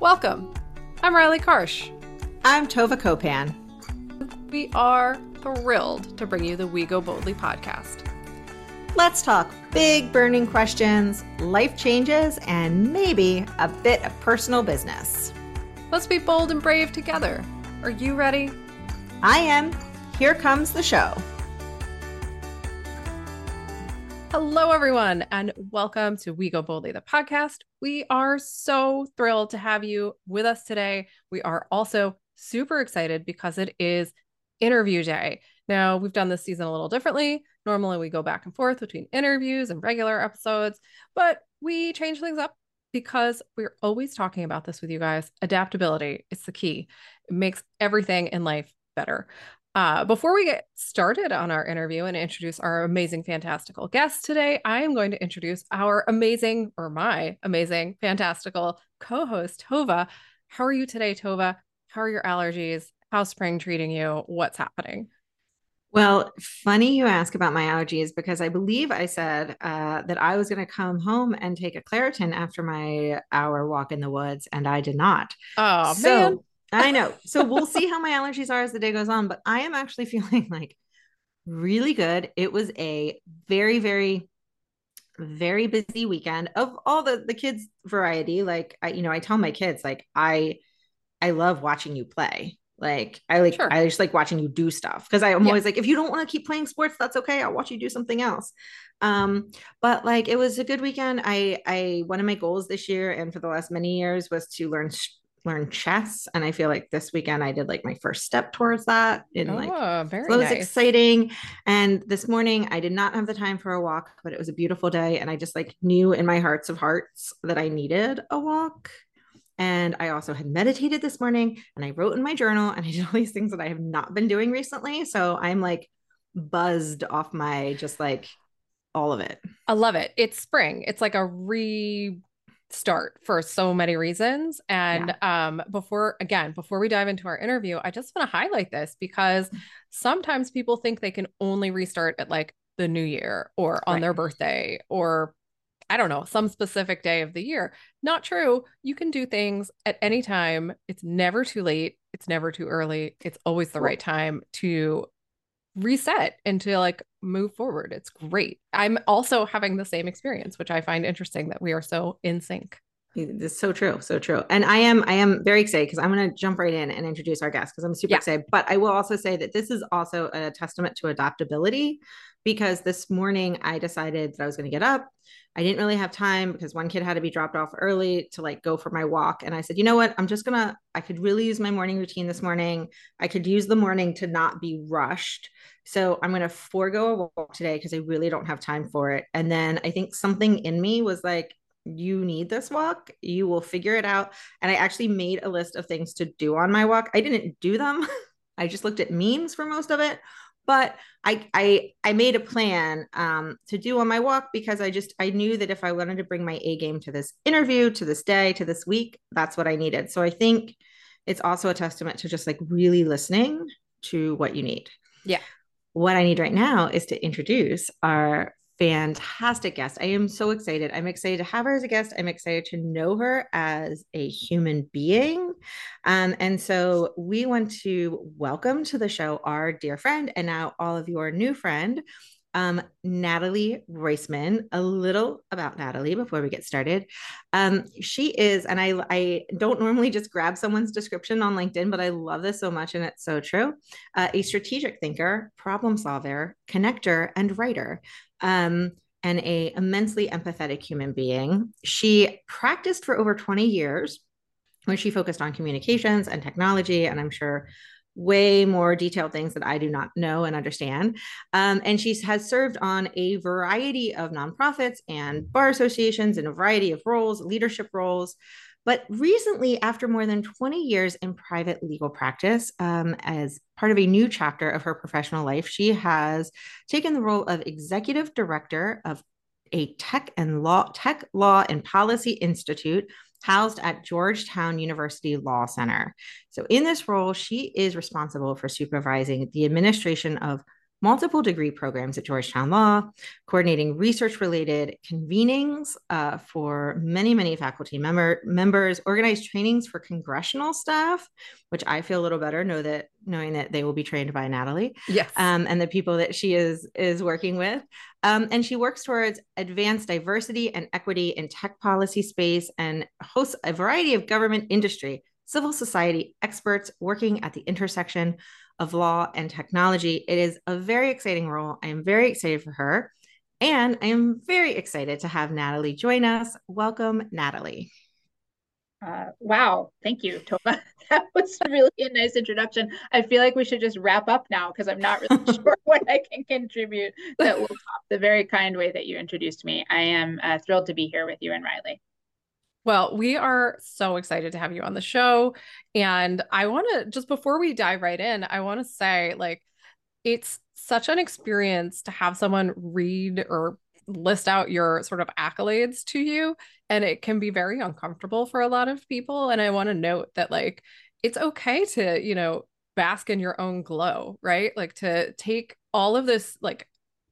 Welcome. I'm Riley Karsh. I'm Tova Kopan. We are thrilled to bring you the We Go Boldly podcast. Let's talk big burning questions, life changes, and maybe a bit of personal business. Let's be bold and brave together. Are you ready? I am. Here comes the show. Hello, everyone, and welcome to We Go Boldly, the podcast. We are so thrilled to have you with us today. We are also super excited because it is interview day. Now, we've done this season a little differently. Normally, we go back and forth between interviews and regular episodes, but we change things up because we're always talking about this with you guys. Adaptability, it's the key. It makes everything in life better. Uh, before we get started on our interview and introduce our amazing, fantastical guest today, I am going to introduce our amazing, or my amazing, fantastical co host, Tova. How are you today, Tova? How are your allergies? How's spring treating you? What's happening? Well, funny you ask about my allergies because I believe I said uh, that I was going to come home and take a Claritin after my hour walk in the woods, and I did not. Oh, so, man. I know. So we'll see how my allergies are as the day goes on, but I am actually feeling like really good. It was a very, very, very busy weekend of all the the kids variety. Like I, you know, I tell my kids like I I love watching you play. Like I like sure. I just like watching you do stuff because I'm yeah. always like if you don't want to keep playing sports that's okay I'll watch you do something else. Um but like it was a good weekend. I I one of my goals this year and for the last many years was to learn learn chess and i feel like this weekend i did like my first step towards that in oh, like very so it was nice. exciting. And this morning i did not have the time for a walk but it was a beautiful day and i just like knew in my hearts of hearts that i needed a walk. And i also had meditated this morning and i wrote in my journal and i did all these things that i have not been doing recently. So i'm like buzzed off my just like all of it. I love it. It's spring. It's like a re start for so many reasons. And yeah. um, before, again, before we dive into our interview, I just want to highlight this because mm. sometimes people think they can only restart at like the new year or on right. their birthday or I don't know, some specific day of the year. Not true. You can do things at any time. It's never too late. It's never too early. It's always the right time to reset and to like move forward. It's great. I'm also having the same experience, which I find interesting that we are so in sync. It's so true, so true. And I am, I am very excited because I'm going to jump right in and introduce our guest because I'm super yeah. excited. But I will also say that this is also a testament to adaptability because this morning I decided that I was going to get up. I didn't really have time because one kid had to be dropped off early to like go for my walk. And I said, you know what? I'm just going to, I could really use my morning routine this morning. I could use the morning to not be rushed. So I'm going to forego a walk today because I really don't have time for it. And then I think something in me was like, you need this walk. You will figure it out. And I actually made a list of things to do on my walk. I didn't do them. I just looked at memes for most of it but I I I made a plan um, to do on my walk because I just I knew that if I wanted to bring my A game to this interview, to this day, to this week, that's what I needed. So I think it's also a testament to just like really listening to what you need. Yeah. What I need right now is to introduce our fantastic guest. I am so excited. I'm excited to have her as a guest. I'm excited to know her as a human being. Um, and so we want to welcome to the show our dear friend and now all of your new friend, um, Natalie Roisman. A little about Natalie before we get started. Um, she is, and I, I don't normally just grab someone's description on LinkedIn, but I love this so much, and it's so true. Uh, a strategic thinker, problem solver, connector, and writer um, and a immensely empathetic human being. She practiced for over 20 years when she focused on communications and technology, and I'm sure way more detailed things that I do not know and understand. Um, and she has served on a variety of nonprofits and bar associations in a variety of roles, leadership roles. But recently, after more than 20 years in private legal practice, um, as part of a new chapter of her professional life, she has taken the role of executive director of a tech and law tech law and policy institute housed at Georgetown University Law Center. So in this role, she is responsible for supervising the administration of multiple degree programs at Georgetown Law, coordinating research related convenings uh, for many, many faculty member, members, organized trainings for congressional staff, which I feel a little better know that knowing that they will be trained by Natalie. Yes. Um, and the people that she is is working with. Um, and she works towards advanced diversity and equity in tech policy space and hosts a variety of government industry, civil society experts working at the intersection of law and technology. It is a very exciting role. I am very excited for her. And I am very excited to have Natalie join us. Welcome, Natalie. Uh, wow, thank you, Tova. That was really a nice introduction. I feel like we should just wrap up now because I'm not really sure what I can contribute that will top the very kind way that you introduced me. I am uh, thrilled to be here with you and Riley. Well, we are so excited to have you on the show. And I want to just before we dive right in, I want to say like it's such an experience to have someone read or list out your sort of accolades to you and it can be very uncomfortable for a lot of people and I want to note that like it's okay to, you know, bask in your own glow, right? Like to take all of this like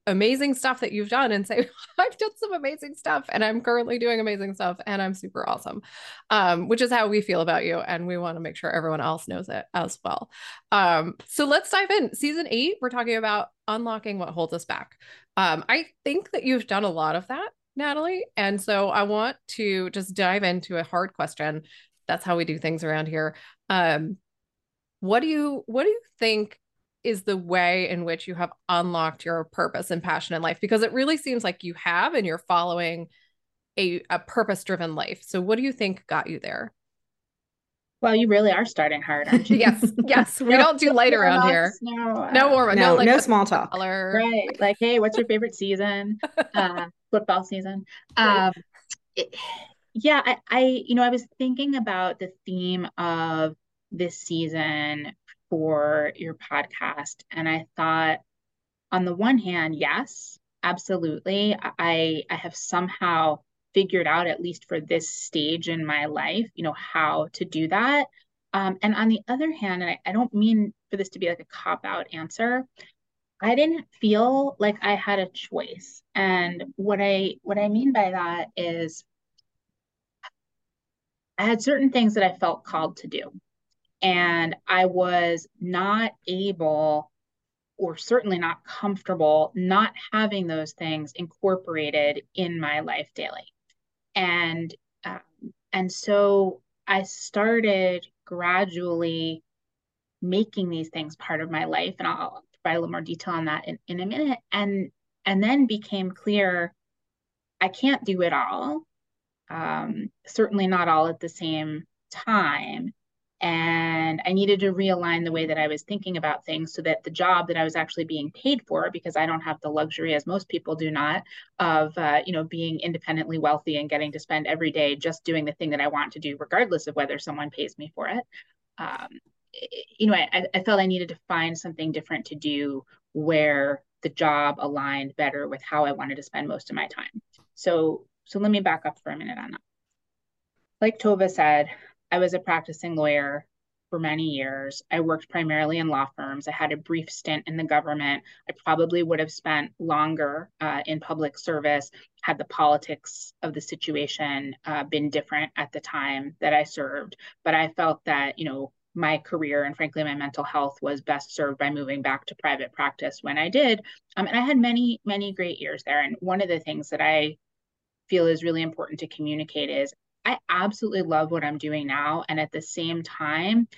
amazing stuff that you've done and say i've done some amazing stuff and i'm currently doing amazing stuff and i'm super awesome um, which is how we feel about you and we want to make sure everyone else knows it as well. Um, so let's dive in. Season eight we're talking about unlocking what holds us back. Um, i think that you've done a lot of that natalie and so i want to just dive into a hard question. That's how we do things around here. Um, what do you what do you think is the way in which you have unlocked your purpose and passion in life because it really seems like you have and you're following a, a purpose driven life. So, what do you think got you there? Well, you really are starting hard, aren't you? yes, yes. We no, don't do light around here. No, uh, no more, no, no, like, no small talk. Color. Right, like, hey, what's your favorite season? uh, football season. Um, it, yeah, I, I, you know, I was thinking about the theme of this season for your podcast. And I thought, on the one hand, yes, absolutely. I, I have somehow figured out, at least for this stage in my life, you know, how to do that. Um, and on the other hand, and I, I don't mean for this to be like a cop out answer, I didn't feel like I had a choice. And what I what I mean by that is I had certain things that I felt called to do. And I was not able, or certainly not comfortable, not having those things incorporated in my life daily. And um, and so I started gradually making these things part of my life, and I'll provide a little more detail on that in, in a minute. And and then became clear I can't do it all. Um, certainly not all at the same time and I needed to realign the way that I was thinking about things so that the job that I was actually being paid for, because I don't have the luxury, as most people do not, of uh, you know being independently wealthy and getting to spend every day just doing the thing that I want to do, regardless of whether someone pays me for it. Um, you know, I, I felt I needed to find something different to do where the job aligned better with how I wanted to spend most of my time. So, so let me back up for a minute on that. Like Tova said, I was a practicing lawyer for many years. I worked primarily in law firms. I had a brief stint in the government. I probably would have spent longer uh, in public service had the politics of the situation uh, been different at the time that I served. But I felt that, you know, my career and frankly my mental health was best served by moving back to private practice when I did. Um, and I had many, many great years there. And one of the things that I feel is really important to communicate is I absolutely love what I'm doing now. And at the same time,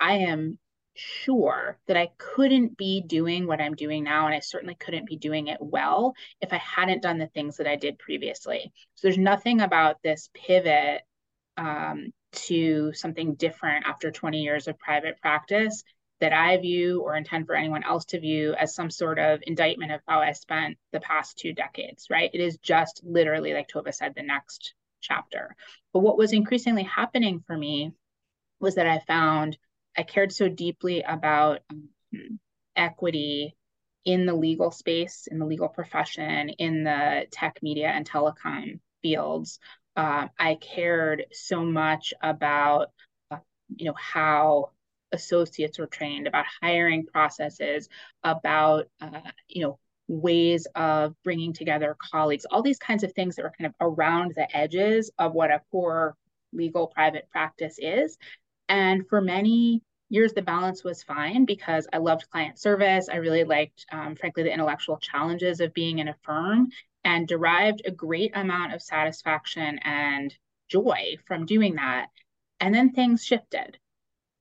I am sure that I couldn't be doing what I'm doing now. And I certainly couldn't be doing it well if I hadn't done the things that I did previously. So there's nothing about this pivot um, to something different after 20 years of private practice that I view or intend for anyone else to view as some sort of indictment of how I spent the past two decades, right? It is just literally, like Tova said, the next chapter. But what was increasingly happening for me was that I found I cared so deeply about um, equity in the legal space, in the legal profession, in the tech, media, and telecom fields. Uh, I cared so much about, uh, you know, how associates were trained, about hiring processes, about uh, you know ways of bringing together colleagues, all these kinds of things that are kind of around the edges of what a core legal private practice is. And for many years, the balance was fine because I loved client service. I really liked, um, frankly, the intellectual challenges of being in a firm and derived a great amount of satisfaction and joy from doing that. And then things shifted,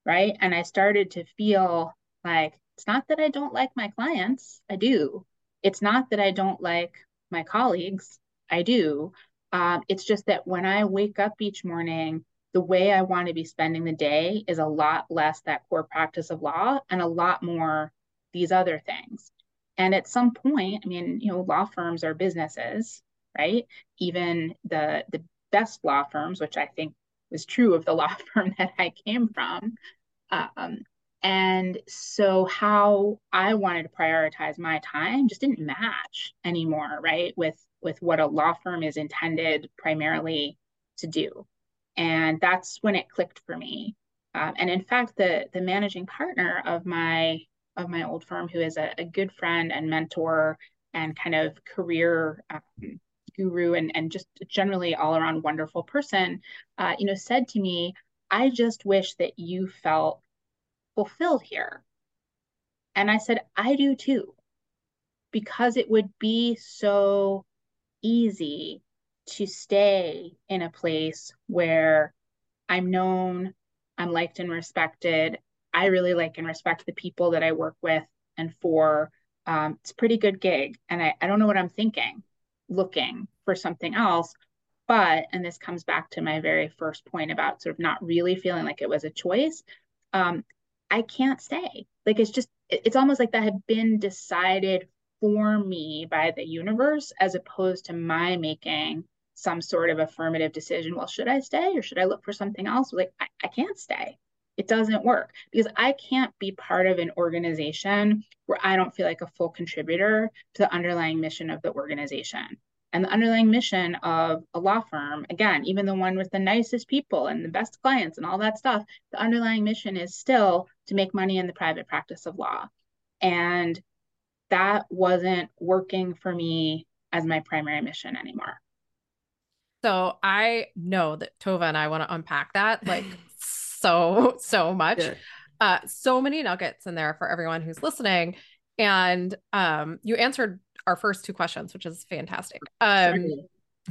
right? And I started to feel like it's not that I don't like my clients, I do. It's not that I don't like my colleagues, I do. Um, it's just that when I wake up each morning, the way I want to be spending the day is a lot less that core practice of law and a lot more these other things. And at some point, I mean, you know, law firms are businesses, right? Even the the best law firms, which I think was true of the law firm that I came from. Um, and so how I wanted to prioritize my time just didn't match anymore, right? With with what a law firm is intended primarily to do. And that's when it clicked for me. Um, and in fact, the the managing partner of my of my old firm, who is a, a good friend and mentor and kind of career um, guru and, and just generally all around wonderful person, uh, you know, said to me, I just wish that you felt fulfilled here. And I said, I do too, because it would be so easy to stay in a place where I'm known, I'm liked and respected. I really like and respect the people that I work with and for. Um, it's a pretty good gig. And I, I don't know what I'm thinking, looking for something else. But, and this comes back to my very first point about sort of not really feeling like it was a choice. Um, I can't stay. Like it's just, it's almost like that had been decided for me by the universe as opposed to my making some sort of affirmative decision. Well, should I stay or should I look for something else? Like, I, I can't stay. It doesn't work because I can't be part of an organization where I don't feel like a full contributor to the underlying mission of the organization. And the underlying mission of a law firm, again, even the one with the nicest people and the best clients and all that stuff, the underlying mission is still to make money in the private practice of law. And that wasn't working for me as my primary mission anymore. So I know that Tova and I want to unpack that like so, so much. Yeah. Uh, so many nuggets in there for everyone who's listening. And um, you answered our first two questions, which is fantastic. Um,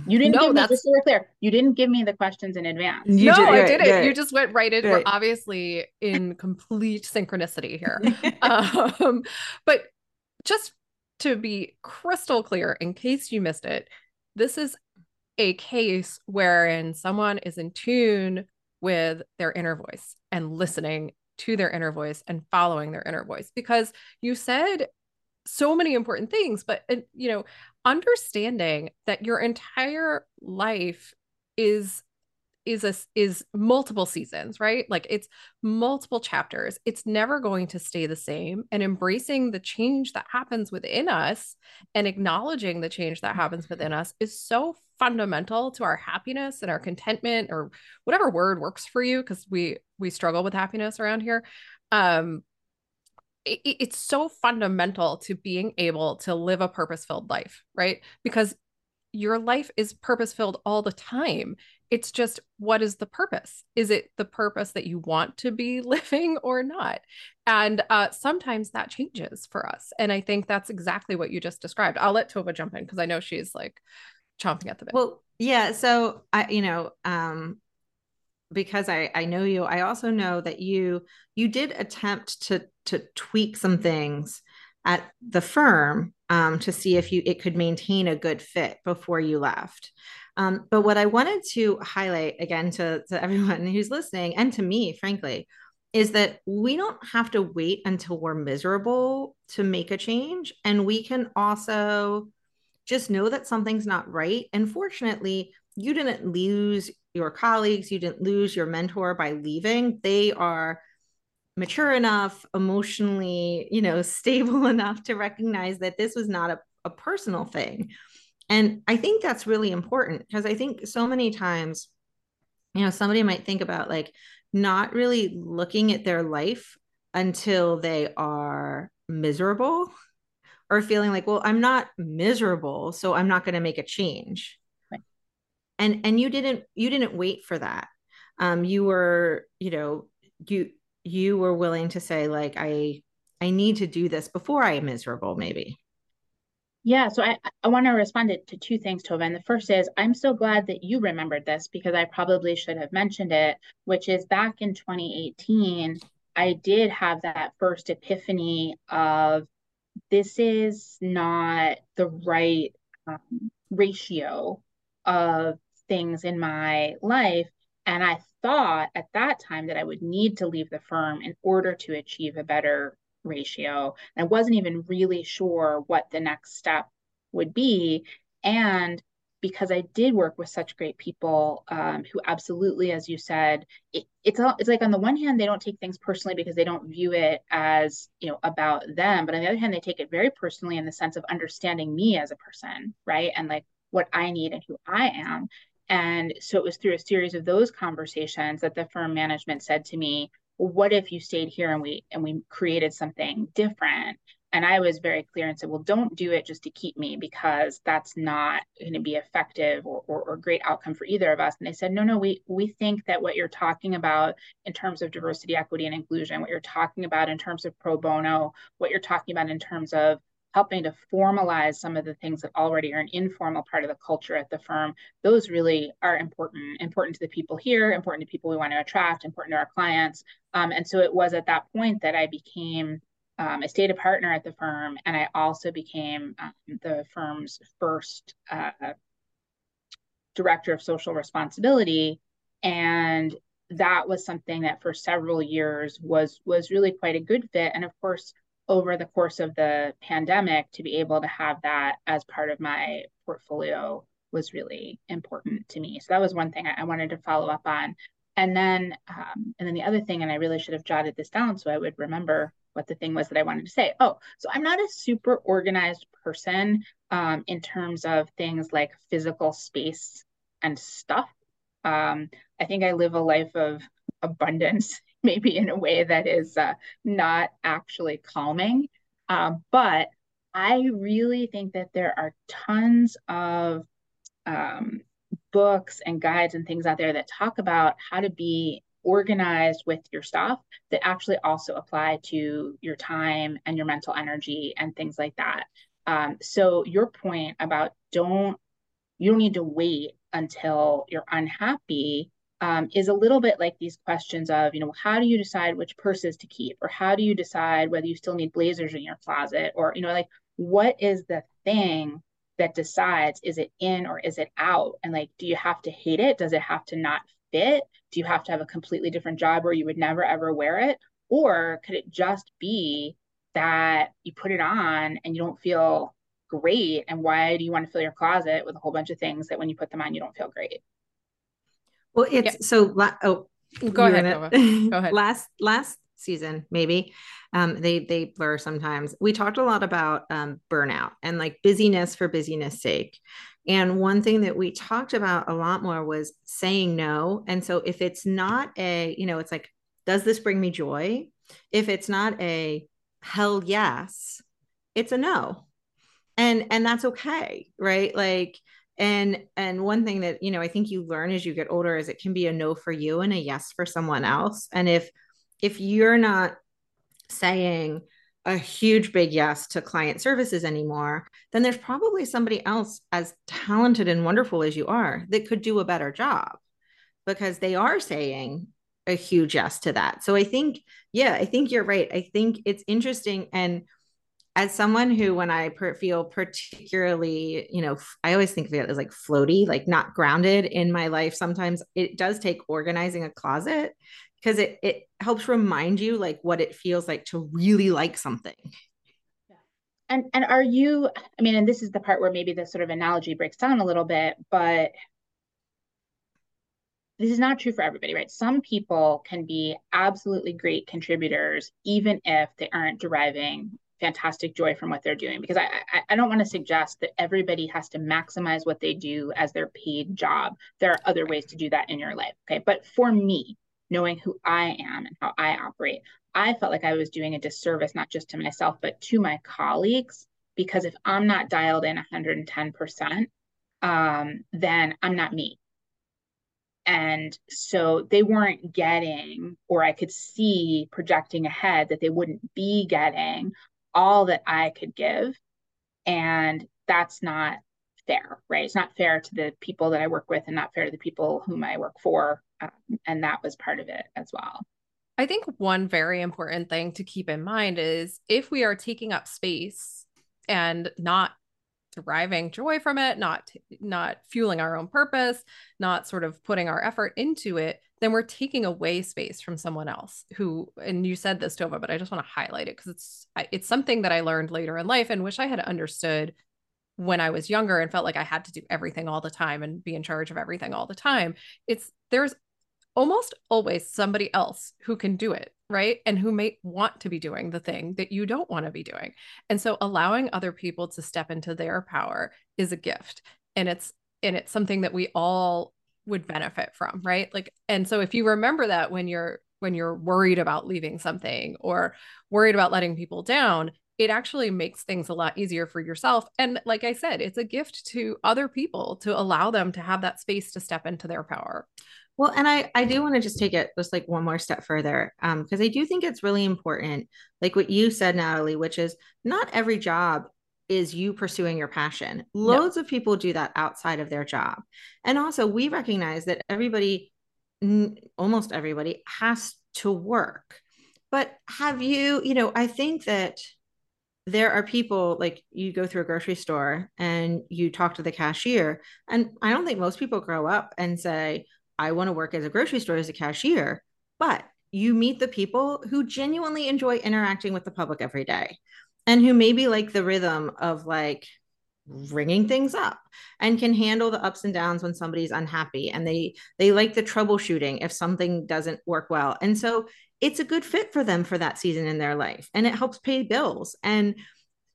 you didn't no, give me just so we're clear. You didn't give me the questions in advance. You no, did, I didn't. Right. You just went right in. Right. We're obviously in complete synchronicity here. um, but just to be crystal clear, in case you missed it, this is a case wherein someone is in tune with their inner voice and listening to their inner voice and following their inner voice because you said so many important things but you know understanding that your entire life is is a is multiple seasons right? Like it's multiple chapters. It's never going to stay the same and embracing the change that happens within us and acknowledging the change that happens within us is so fundamental to our happiness and our contentment or whatever word works for you because we we struggle with happiness around here. Um it, it's so fundamental to being able to live a purpose filled life right? Because your life is purpose filled all the time. It's just what is the purpose? Is it the purpose that you want to be living or not? And uh, sometimes that changes for us. And i think that's exactly what you just described. I'll let tova jump in because i know she's like chomping at the bit. Well, yeah. So I, you know, um, because I I know you, I also know that you you did attempt to to tweak some things at the firm um, to see if you it could maintain a good fit before you left. Um, but what I wanted to highlight again to, to everyone who's listening and to me, frankly, is that we don't have to wait until we're miserable to make a change. And we can also just know that something's not right. And fortunately, you didn't lose your colleagues, you didn't lose your mentor by leaving. They are mature enough, emotionally, you know, stable enough to recognize that this was not a, a personal thing. And I think that's really important because I think so many times, you know, somebody might think about like not really looking at their life until they are miserable or feeling like well i'm not miserable so i'm not going to make a change. And and you didn't you didn't wait for that um you were you know you you were willing to say like i i need to do this before i am miserable maybe yeah, so I, I want to respond to two things, Tova. And the first is I'm so glad that you remembered this because I probably should have mentioned it, which is back in 2018, I did have that first epiphany of this is not the right um, ratio of things in my life. And I thought at that time that I would need to leave the firm in order to achieve a better ratio. I wasn't even really sure what the next step would be. And because I did work with such great people um, who absolutely, as you said, it, it's all, it's like on the one hand they don't take things personally because they don't view it as you know about them, but on the other hand they take it very personally in the sense of understanding me as a person, right? And like what I need and who I am. And so it was through a series of those conversations that the firm management said to me, "What if you stayed here and we and we created something different?" and I was very clear and said, well, don't do it just to keep me because that's not going to be effective or, or, or, great outcome for either of us. And they said, no, no, we we think that what you're talking about in terms of diversity, equity, and inclusion, what you're talking about in terms of pro bono, what you're talking about in terms of helping to formalize some of the things that already are an informal part of the culture at the firm, those really are important, important to the people here, important to people we want to attract, important to our clients. Um, and so it was at that point that I became um, I stayed a partner at the firm, and I also became um, the firm's first uh, director of social responsibility. And that was something that for several years was was really quite a good fit. And of course, over the course of the pandemic, to be able to have that as part of my portfolio was really important to me. So that was one thing I, I wanted to follow up on. And then, um, and then the other thing, and I really should have jotted this down so I would remember what the thing was that I wanted to say. Oh, so I'm not a super organized person um, in terms of things like physical space and stuff. Um, I think I live a life of abundance, maybe in a way that is uh, not actually calming. Um, but I really think that there are tons of um, books and guides and things out there that talk about how to be organized with your stuff that actually also apply to your time and your mental energy and things like that. Um, so your point about don't you don't need to wait until you're unhappy um, is a little bit like these questions of you know how do you decide which purses to keep or how do you decide whether you still need blazers in your closet or you know like what is the thing that decides is it in or is it out and like do you have to hate it does it have to not fit do you have to have a completely different job where you would never ever wear it? Or could it just be that you put it on and you don't feel great? And why do you want to fill your closet with a whole bunch of things that when you put them on, you don't feel great? Well, it's yeah. so, oh, go ahead. Gonna, go ahead. last, last season, maybe um, they, they blur sometimes. We talked a lot about um, burnout and like busyness for busyness sake. And one thing that we talked about a lot more was saying no. And so if it's not a, you know, it's like, does this bring me joy? If it's not a hell yes, it's a no. And and that's okay, right? Like and and one thing that, you know, I think you learn as you get older is it can be a no for you and a yes for someone else. And if if you're not saying, a huge big yes to client services anymore, then there's probably somebody else as talented and wonderful as you are that could do a better job because they are saying a huge yes to that. So I think, yeah, I think you're right. I think it's interesting. And as someone who, when I per- feel particularly, you know, I always think of it as like floaty, like not grounded in my life. Sometimes it does take organizing a closet because it it helps remind you like what it feels like to really like something and and are you i mean and this is the part where maybe the sort of analogy breaks down a little bit but this is not true for everybody right some people can be absolutely great contributors even if they aren't deriving fantastic joy from what they're doing because I, I, I don't want to suggest that everybody has to maximize what they do as their paid job there are other ways to do that in your life okay but for me knowing who I am and how I operate. I felt like I was doing a disservice, not just to myself, but to my colleagues, because if I'm not dialed in 110%, um, then I'm not me. And so they weren't getting, or I could see projecting ahead that they wouldn't be getting all that I could give. And that's not fair, right? It's not fair to the people that I work with and not fair to the people whom I work for. Um, and that was part of it as well. I think one very important thing to keep in mind is if we are taking up space and not deriving joy from it, not not fueling our own purpose, not sort of putting our effort into it, then we're taking away space from someone else who and you said this Tova, but I just want to highlight it because it's it's something that I learned later in life and wish I had understood when I was younger and felt like I had to do everything all the time and be in charge of everything all the time. It's there's almost always somebody else who can do it, right? And who may want to be doing the thing that you don't want to be doing. And so allowing other people to step into their power is a gift. And it's and it's something that we all would benefit from, right? Like and so if you remember that when you're when you're worried about leaving something or worried about letting people down, it actually makes things a lot easier for yourself. And like I said, it's a gift to other people to allow them to have that space to step into their power. Well, and I I do want to just take it just like one more step further, um, because I do think it's really important, like what you said, Natalie, which is not every job is you pursuing your passion. Loads no. of people do that outside of their job, and also we recognize that everybody, almost everybody, has to work. But have you, you know, I think that there are people like you go through a grocery store and you talk to the cashier and i don't think most people grow up and say I want to work as a grocery store as a cashier, but you meet the people who genuinely enjoy interacting with the public every day and who maybe like the rhythm of like ringing things up and can handle the ups and downs when somebody's unhappy and they they like the troubleshooting if something doesn't work well. And so it's a good fit for them for that season in their life and it helps pay bills. And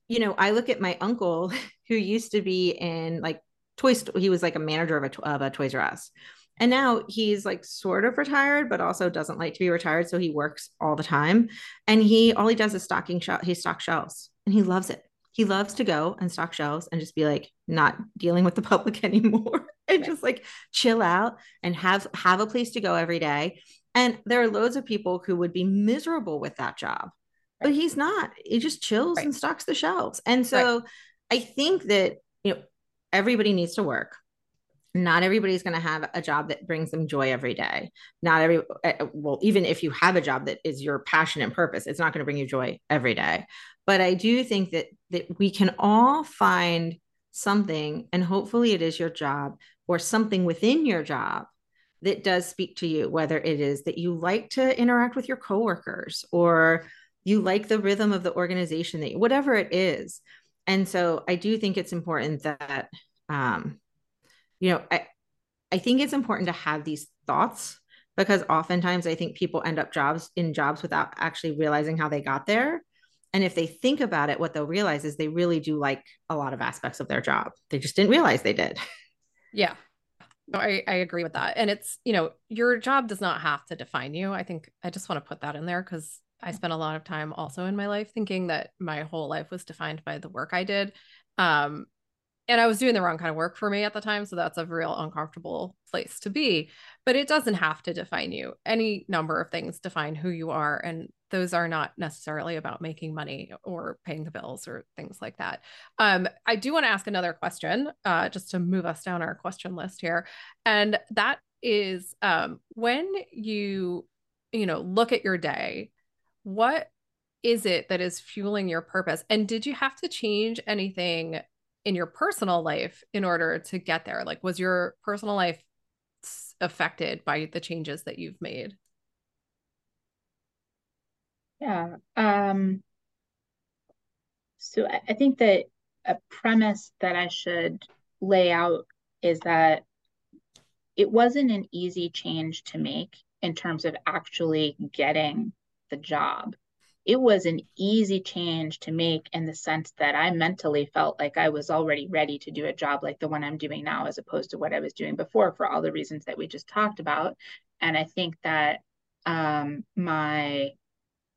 you know i look at my uncle who used to be in like toy store; he was like a manager of a, of a toys r us and now he's like sort of retired, but also doesn't like to be retired. So he works all the time. And he all he does is stocking shelf he stocks shelves and he loves it. He loves to go and stock shelves and just be like not dealing with the public anymore and just like chill out and have have a place to go every day. And there are loads of people who would be miserable with that job. But he's not. He just chills right. and stocks the shelves. And so right. I think that you know everybody needs to work not everybody's going to have a job that brings them joy every day. Not every eh, eh, well even if you have a job that is your passion and purpose it's not going to bring you joy every day. But i do think that that we can all find something and hopefully it is your job or something within your job that does speak to you whether it is that you like to interact with your coworkers or you like the rhythm of the organization that you, whatever it is. And so i do think it's important that um, you know, I, I think it's important to have these thoughts because oftentimes I think people end up jobs in jobs without actually realizing how they got there. And if they think about it, what they'll realize is they really do like a lot of aspects of their job. They just didn't realize they did. Yeah. No, I, I agree with that. And it's, you know, your job does not have to define you. I think I just want to put that in there because I spent a lot of time also in my life thinking that my whole life was defined by the work I did. Um, and I was doing the wrong kind of work for me at the time. So that's a real uncomfortable place to be. But it doesn't have to define you. Any number of things define who you are. And those are not necessarily about making money or paying the bills or things like that. Um, I do want to ask another question uh, just to move us down our question list here. And that is um, when you, you know, look at your day, what is it that is fueling your purpose? And did you have to change anything in your personal life in order to get there? Like, was your personal life affected by the changes that you've made? Yeah. Um, so I, I think that a premise that I should lay out is that it wasn't an easy change to make in terms of actually getting the job it was an easy change to make in the sense that I mentally felt like I was already ready to do a job like the one I'm doing now, as opposed to what I was doing before, for all the reasons that we just talked about. And I think that um, my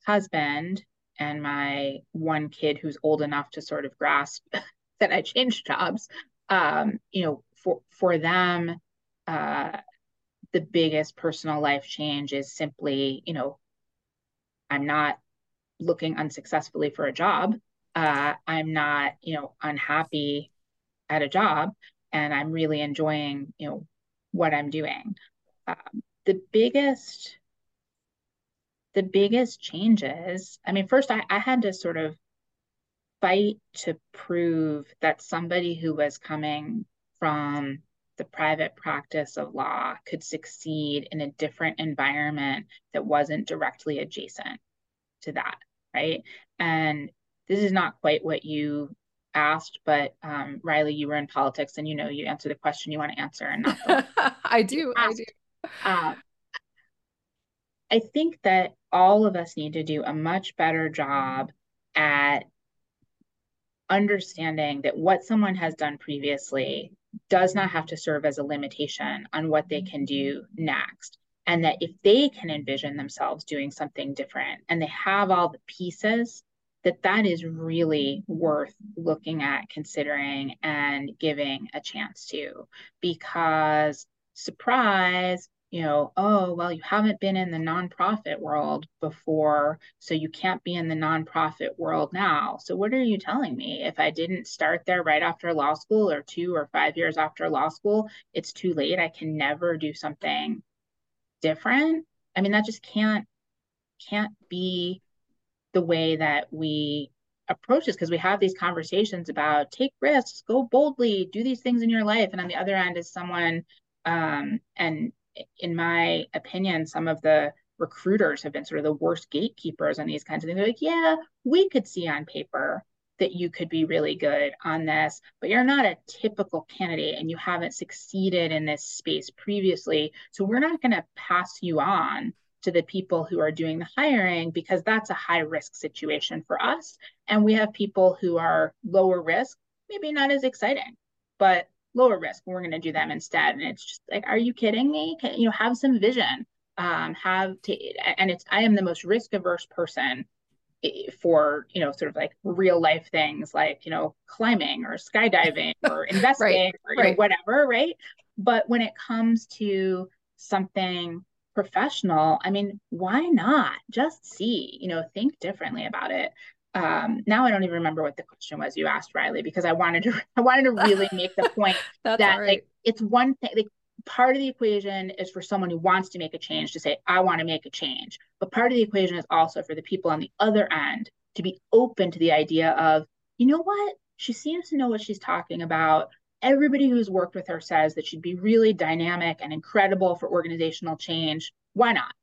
husband and my one kid who's old enough to sort of grasp that I changed jobs, um, you know, for for them, uh, the biggest personal life change is simply, you know, I'm not looking unsuccessfully for a job. Uh, I'm not, you know, unhappy at a job, and I'm really enjoying, you know, what I'm doing. Um, the biggest the biggest changes i mean first I, I had to sort of fight to prove that somebody who was coming from the private practice of law could succeed in a different environment that wasn't directly adjacent to that right? And this is not quite what you asked but um, riley you were in politics and you know you answer the question you want to answer and not the i do i do. Uh, I think that all of us need to do a much better job at understanding that what someone has done previously does not have to serve as a limitation on what they can do next. And that if they can envision themselves doing something different and they have all the pieces, that that is really worth looking at, considering, and giving a chance to. Because surprise, you know, oh, well, you haven't been in the nonprofit world before, so you can't be in the nonprofit world now. So, what are you telling me? If I didn't start there right after law school or two or five years after law school, it's too late. I can never do something different. I mean, that just can't can't be the way that we approach this because we have these conversations about take risks, go boldly, do these things in your life. And on the other end is someone um, and in my opinion, some of the recruiters have been sort of the worst gatekeepers on these kinds of things. They're like, yeah, we could see on paper that you could be really good on this, but you're not a typical candidate and you haven't succeeded in this space previously. So we're not going to pass you on to the people who are doing the hiring because that's a high risk situation for us. And we have people who are lower risk, maybe not as exciting, but lower risk we're going to do them instead and it's just like are you kidding me Can, you know have some vision um have to and it's i am the most risk averse person for you know sort of like real life things like you know climbing or skydiving or investing right, or right. Know, whatever right but when it comes to something professional i mean why not just see you know think differently about it um, now I don't even remember what the question was you asked Riley because I wanted to I wanted to really make the point that right. like it's one thing like part of the equation is for someone who wants to make a change to say I want to make a change. But part of the equation is also for the people on the other end to be open to the idea of you know what? She seems to know what she's talking about. Everybody who's worked with her says that she'd be really dynamic and incredible for organizational change. Why not?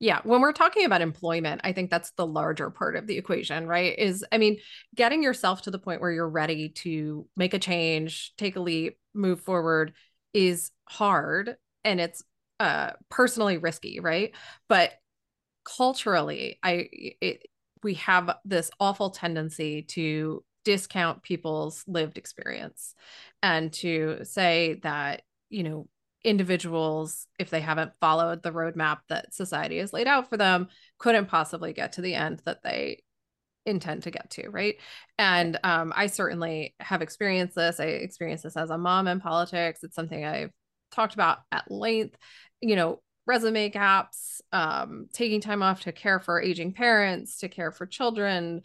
Yeah, when we're talking about employment, I think that's the larger part of the equation, right? Is I mean, getting yourself to the point where you're ready to make a change, take a leap, move forward is hard and it's uh personally risky, right? But culturally, I it, we have this awful tendency to discount people's lived experience and to say that, you know, individuals, if they haven't followed the roadmap that society has laid out for them, couldn't possibly get to the end that they intend to get to right? And um, i certainly have experienced this. I experienced this as a mom in politics. It's something i've talked about at length you know resume gaps um, taking time off to care for aging parents to care for children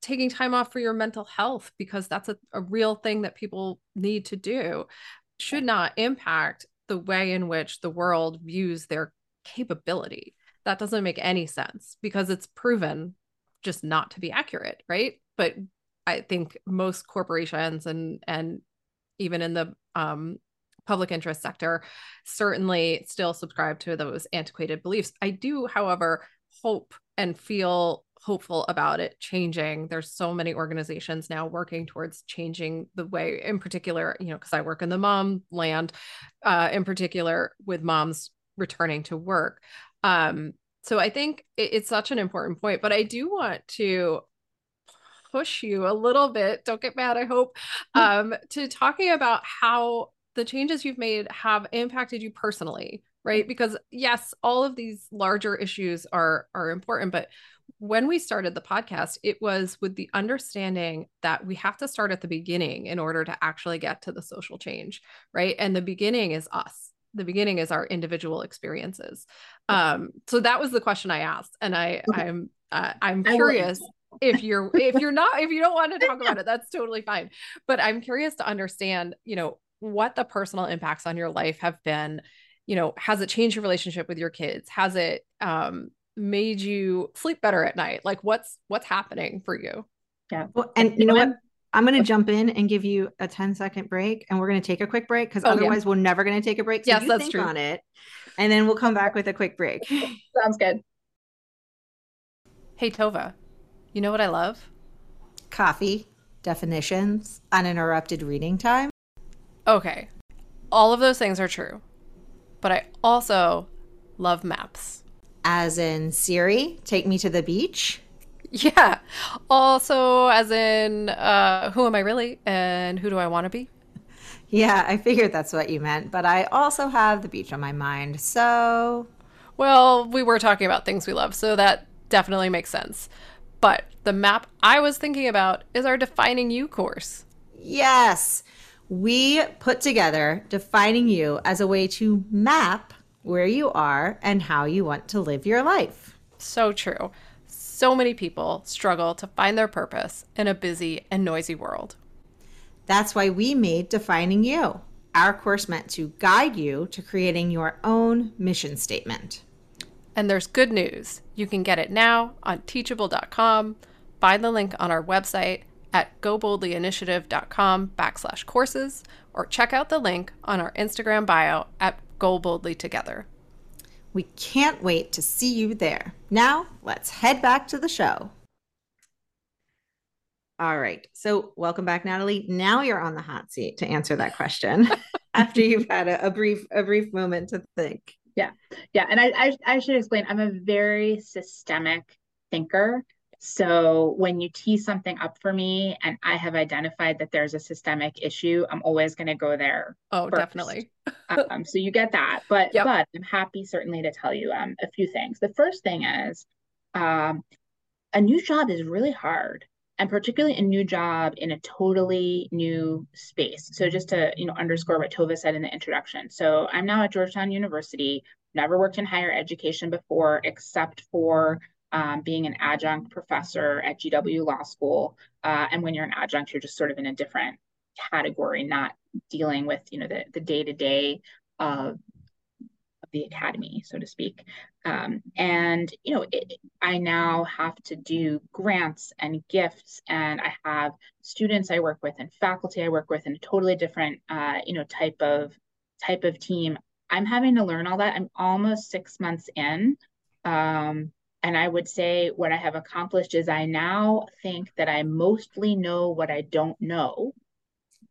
taking time off for your mental health because that's a, a real thing that people need to do should not impact the way in which the world views their capability. That doesn't make any sense because it's proven just not to be accurate, right? But I think most corporations and and even in the um, public interest sector certainly still subscribe to those antiquated beliefs. I do, however, hope and feel hopeful about it changing. There's so many organizations now working towards changing the way, in particular, you know, because I work in the mom land, uh, in particular with moms returning to work. Um, so I think it, it's such an important point, but I do want to push you a little bit. Don't get mad, I hope, um, to talking about how the changes you've made have impacted you personally right? Because yes, all of these larger issues are are important, but when we started the podcast, it was with the understanding that we have to start at the beginning in order to actually get to the social change, right? And the beginning is us. The beginning is our individual experiences. Um, so that was the question I asked, and I I'm uh, I'm curious if you're if you're not if you don't want to talk about it, that's totally fine. But I'm curious to understand, you know, what the personal impacts on your life have been. You know, has it changed your relationship with your kids? Has it um made you sleep better at night? Like what's what's happening for you? Yeah. Well, and you know what? I'm going to jump in and give you a 10 second break and we're going to take a quick break because oh, otherwise yeah. we're never going to take a break. So yes, that's true. on it and then we'll come back with a quick break. Sounds good. Hey, Tova, you know what I love? Coffee, definitions, uninterrupted reading time. Okay. All of those things are true. But I also love maps as in Siri, take me to the beach. Yeah. Also, as in, uh, who am I really and who do I want to be? Yeah, I figured that's what you meant, but I also have the beach on my mind. So. Well, we were talking about things we love, so that definitely makes sense. But the map I was thinking about is our Defining You course. Yes. We put together Defining You as a way to map where you are, and how you want to live your life. So true. So many people struggle to find their purpose in a busy and noisy world. That's why we made Defining You, our course meant to guide you to creating your own mission statement. And there's good news. You can get it now on teachable.com. Find the link on our website at goboldlyinitiative.com backslash courses or check out the link on our Instagram bio at Go Boldly Together. We can't wait to see you there. Now, let's head back to the show. All right. So, welcome back, Natalie. Now you're on the hot seat to answer that question after you've had a, a, brief a brief moment to think. Yeah, yeah, and I, I I should explain. I'm a very systemic thinker, so when you tee something up for me and I have identified that there's a systemic issue, I'm always going to go there. Oh, first. definitely. um, so you get that, but yep. but I'm happy certainly to tell you um, a few things. The first thing is, um, a new job is really hard, and particularly a new job in a totally new space. So just to you know underscore what Tova said in the introduction. So I'm now at Georgetown University. Never worked in higher education before, except for um, being an adjunct professor at GW Law School. Uh, and when you're an adjunct, you're just sort of in a different category, not dealing with you know the the day to day of the academy, so to speak. Um, and you know, it, I now have to do grants and gifts, and I have students I work with and faculty I work with in a totally different uh, you know type of type of team. I'm having to learn all that. I'm almost six months in. Um, and I would say what I have accomplished is I now think that I mostly know what I don't know,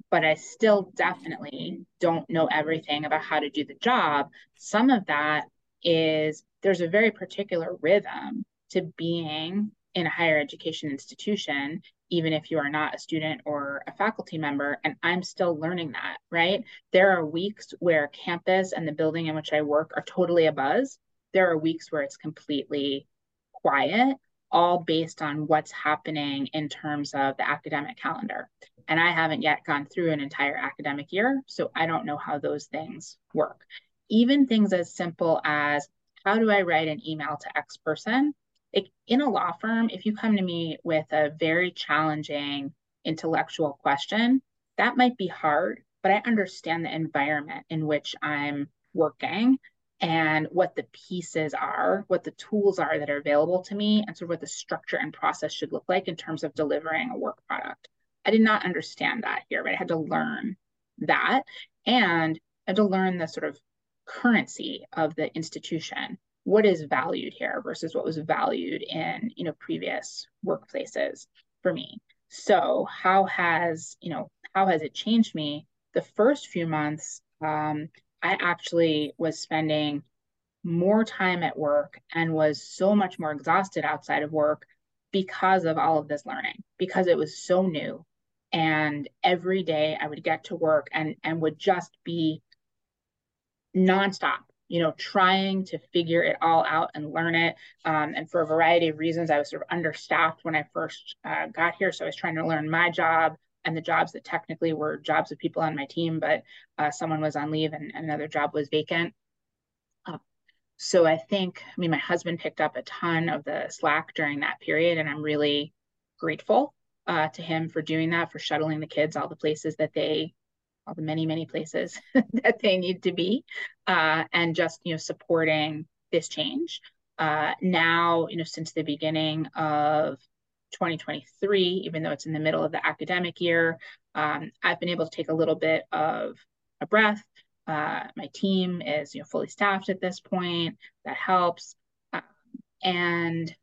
but I still definitely don't know everything about how to do the job. Some of that is there's a very particular rhythm to being in a higher education institution, even if you are not a student or a faculty member. And I'm still learning that, right? There are weeks where campus and the building in which I work are totally a buzz. There are weeks where it's completely quiet, all based on what's happening in terms of the academic calendar. And I haven't yet gone through an entire academic year, so I don't know how those things work. Even things as simple as how do I write an email to X person? It, in a law firm, if you come to me with a very challenging intellectual question, that might be hard, but I understand the environment in which I'm working and what the pieces are, what the tools are that are available to me, and sort of what the structure and process should look like in terms of delivering a work product. I did not understand that here, but I had to learn that and I had to learn the sort of currency of the institution. What is valued here versus what was valued in you know previous workplaces for me. So how has you know how has it changed me? The first few months, um, I actually was spending more time at work and was so much more exhausted outside of work because of all of this learning, because it was so new. And every day I would get to work and, and would just be nonstop you know, trying to figure it all out and learn it. Um, and for a variety of reasons, I was sort of understaffed when I first uh, got here. So I was trying to learn my job and the jobs that technically were jobs of people on my team, but uh, someone was on leave and another job was vacant. Uh, so I think, I mean, my husband picked up a ton of the slack during that period, and I'm really grateful uh, to him for doing that, for shuttling the kids all the places that they all the many many places that they need to be uh, and just you know supporting this change uh, now you know since the beginning of 2023 even though it's in the middle of the academic year um, i've been able to take a little bit of a breath uh, my team is you know fully staffed at this point that helps uh, and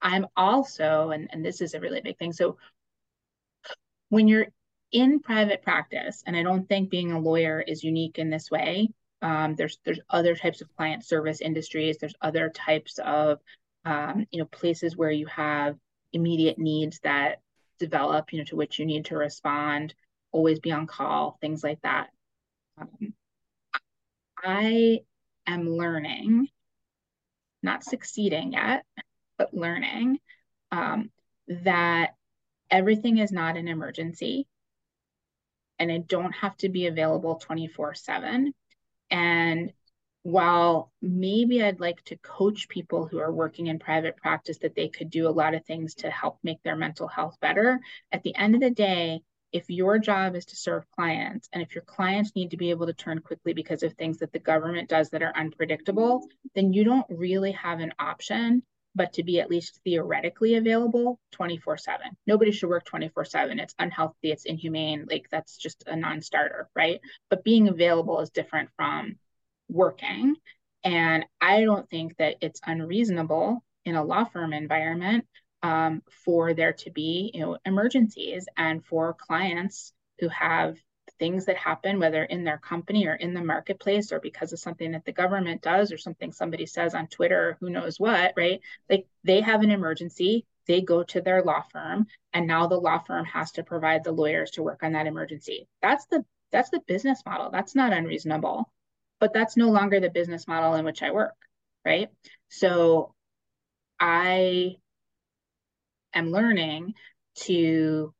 i'm also and, and this is a really big thing so when you're in private practice, and I don't think being a lawyer is unique in this way. Um, there's there's other types of client service industries. There's other types of um, you know places where you have immediate needs that develop, you know, to which you need to respond. Always be on call, things like that. Um, I am learning, not succeeding yet, but learning um, that everything is not an emergency and I don't have to be available 24 7. And while maybe I'd like to coach people who are working in private practice that they could do a lot of things to help make their mental health better, at the end of the day, if your job is to serve clients and if your clients need to be able to turn quickly because of things that the government does that are unpredictable, then you don't really have an option but to be at least theoretically available 24 7. Nobody should work 24 7. It's unhealthy, it's inhumane. Like that's just a non starter, right? But being available is different from working. And I don't think that it's unreasonable in a law firm environment um, for there to be you know emergencies and for clients who have things that happen, whether in their company or in the marketplace or because of something that the government does or something somebody says on Twitter, who knows what, right? Like they have an emergency, they go to their law firm, and now the law firm has to provide the lawyers to work on that emergency. That's the that's the business model. That's not unreasonable, but that's no longer the business model in which I work, right? So I am learning to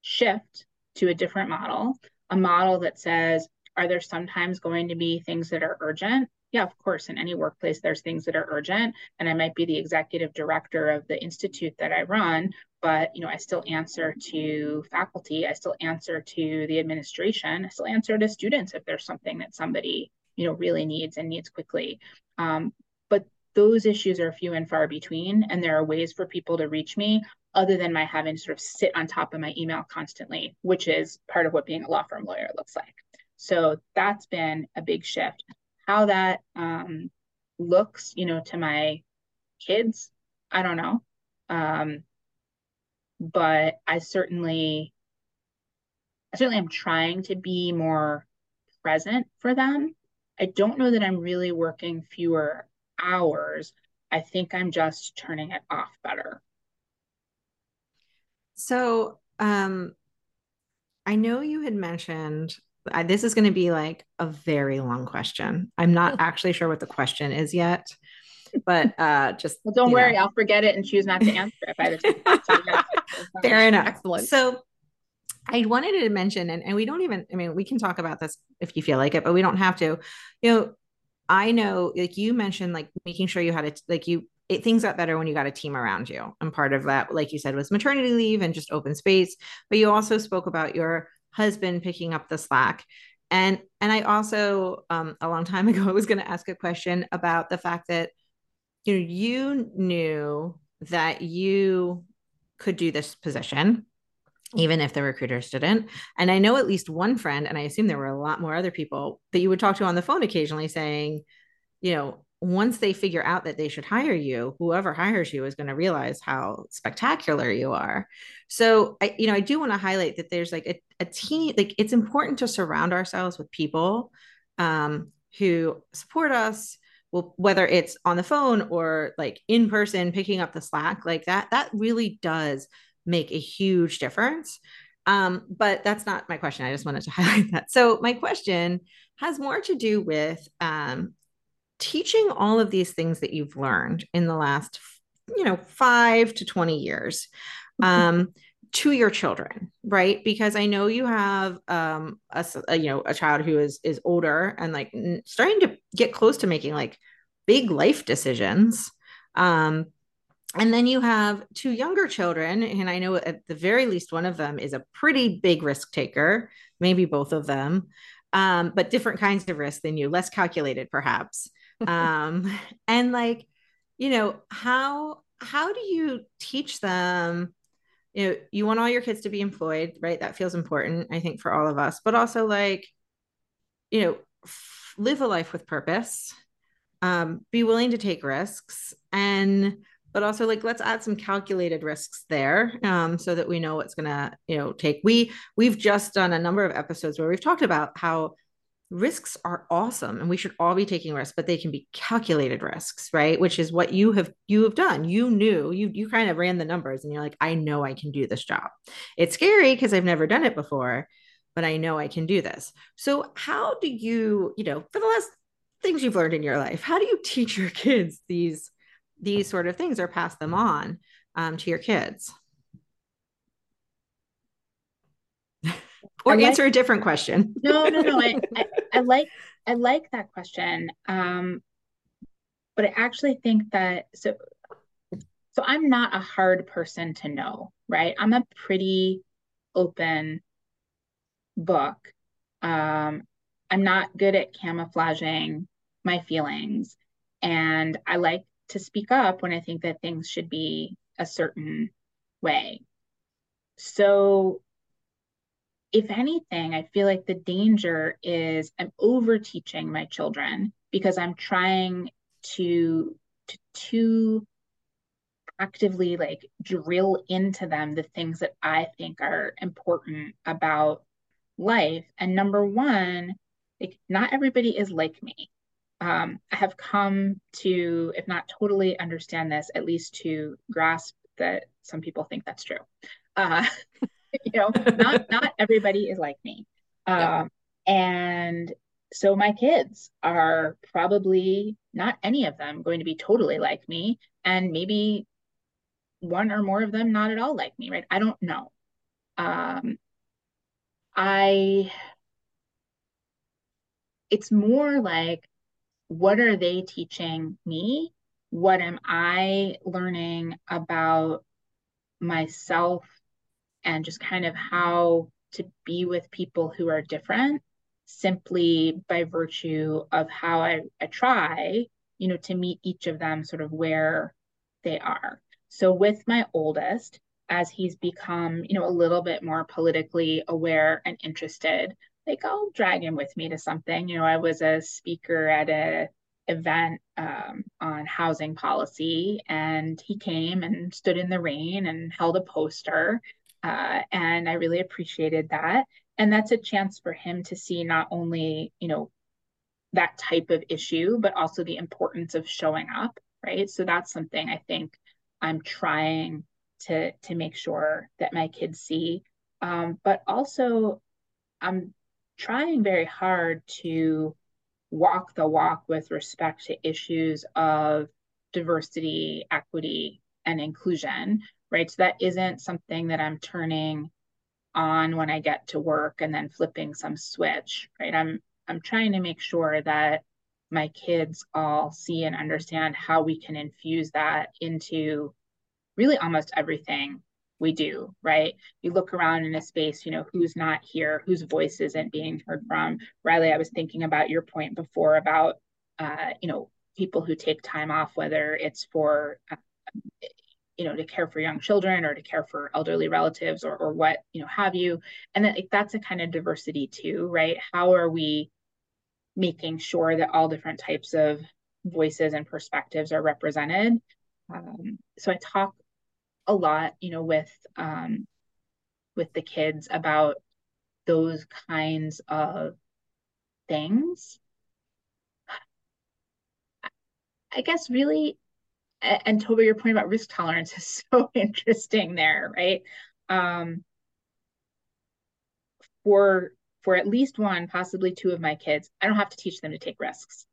shift to a different model a model that says, are there sometimes going to be things that are urgent? Yeah, of course. In any workplace, there's things that are urgent, and I might be the executive director of the institute that I run, but you know, I still answer to faculty. I still answer to the administration. I still answer to students if there's something that somebody you know really needs and needs quickly. Um, but those issues are few and far between, and there are ways for people to reach me other than my having to sort of sit on top of my email constantly, which is part of what being a law firm lawyer looks like. So that's been a big shift. How that um, looks, you know, to my kids, I don't know. Um, but I certainly, I certainly am trying to be more present for them. I don't know that I'm really working fewer hours. I think I'm just turning it off better. So, um, I know you had mentioned I, this is going to be like a very long question. I'm not actually sure what the question is yet, but uh, just well, don't worry, know. I'll forget it and choose not to answer it by the time. Fair enough. Excellent. So, I wanted to mention, and, and we don't even, I mean, we can talk about this if you feel like it, but we don't have to. You know, I know, like you mentioned, like making sure you had it, like you it, things got better when you got a team around you. And part of that, like you said, was maternity leave and just open space. But you also spoke about your husband picking up the slack. And and I also um, a long time ago I was going to ask a question about the fact that you know you knew that you could do this position even if the recruiters didn't. And I know at least one friend, and I assume there were a lot more other people that you would talk to on the phone occasionally saying, you know, once they figure out that they should hire you, whoever hires you is going to realize how spectacular you are. So I, you know, I do want to highlight that there's like a, a team, like it's important to surround ourselves with people um, who support us. Well, whether it's on the phone or like in person, picking up the slack, like that, that really does make a huge difference. Um, but that's not my question. I just wanted to highlight that. So my question has more to do with um, teaching all of these things that you've learned in the last you know 5 to 20 years um to your children right because i know you have um a, a, you know a child who is is older and like starting to get close to making like big life decisions um and then you have two younger children and i know at the very least one of them is a pretty big risk taker maybe both of them um but different kinds of risk than you less calculated perhaps. Um and like you know how how do you teach them you know you want all your kids to be employed right? That feels important i think for all of us but also like you know f- live a life with purpose um, be willing to take risks and but also like let's add some calculated risks there um, so that we know what's gonna you know take. We we've just done a number of episodes where we've talked about how risks are awesome and we should all be taking risks but they can be calculated risks right? Which is what you have you have done. You knew you you kind of ran the numbers and you're like i know i can do this job. It's scary because i've never done it before but i know i can do this. So how do you you know for the last things you've learned in your life how do you teach your kids these these sort of things or pass them on um, to your kids or like, answer a different question. no, no, no. I, I, I, like I like that question. Um, but I actually think that so so I'm not a hard person to know, right? I'm a pretty open book. Um, I'm not good at camouflaging my feelings, and I like to speak up when I think that things should be a certain way. So if anything, I feel like the danger is I'm over teaching my children because I'm trying to to, to actively like drill into them the things that I think are important about life. And number one, like not everybody is like me. Um, have come to, if not totally understand this, at least to grasp that some people think that's true. Uh, you know, not not everybody is like me. Um, and so my kids are probably not any of them going to be totally like me, and maybe one or more of them not at all like me, right? I don't know. Um, I it's more like what are they teaching me? What am I learning about myself and just kind of how to be with people who are different simply by virtue of how I, I try, you know, to meet each of them sort of where they are. So with my oldest, as he's become, you know, a little bit more politically aware and interested, like I'll drag him with me to something. You know, I was a speaker at a event um, on housing policy, and he came and stood in the rain and held a poster uh, and I really appreciated that. And that's a chance for him to see not only, you know, that type of issue, but also the importance of showing up, right? So that's something I think I'm trying to to make sure that my kids see. Um, but also, I'm trying very hard to walk the walk with respect to issues of diversity, equity, and inclusion, right? So that isn't something that I'm turning on when I get to work and then flipping some switch, right? I'm I'm trying to make sure that my kids all see and understand how we can infuse that into really almost everything we do, right? You look around in a space, you know, who's not here, whose voice isn't being heard from. Riley, I was thinking about your point before about, uh, you know, people who take time off, whether it's for uh, you know to care for young children or to care for elderly relatives or, or what you know have you and that that's a kind of diversity too right how are we making sure that all different types of voices and perspectives are represented um, so i talk a lot you know with um, with the kids about those kinds of things i guess really and Tova, your point about risk tolerance is so interesting there, right? Um, for for at least one, possibly two of my kids, I don't have to teach them to take risks.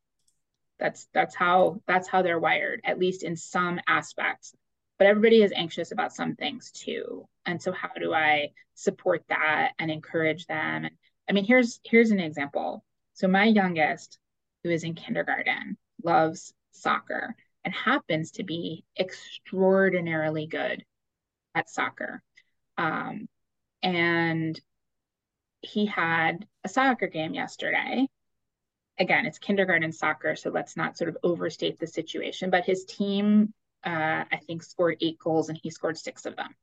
That's that's how that's how they're wired, at least in some aspects. But everybody is anxious about some things too. And so how do I support that and encourage them? I mean, here's here's an example. So my youngest, who is in kindergarten, loves soccer and happens to be extraordinarily good at soccer. Um, and he had a soccer game yesterday. Again, it's kindergarten soccer, so let's not sort of overstate the situation. But his team, uh, I think, scored eight goals and he scored six of them.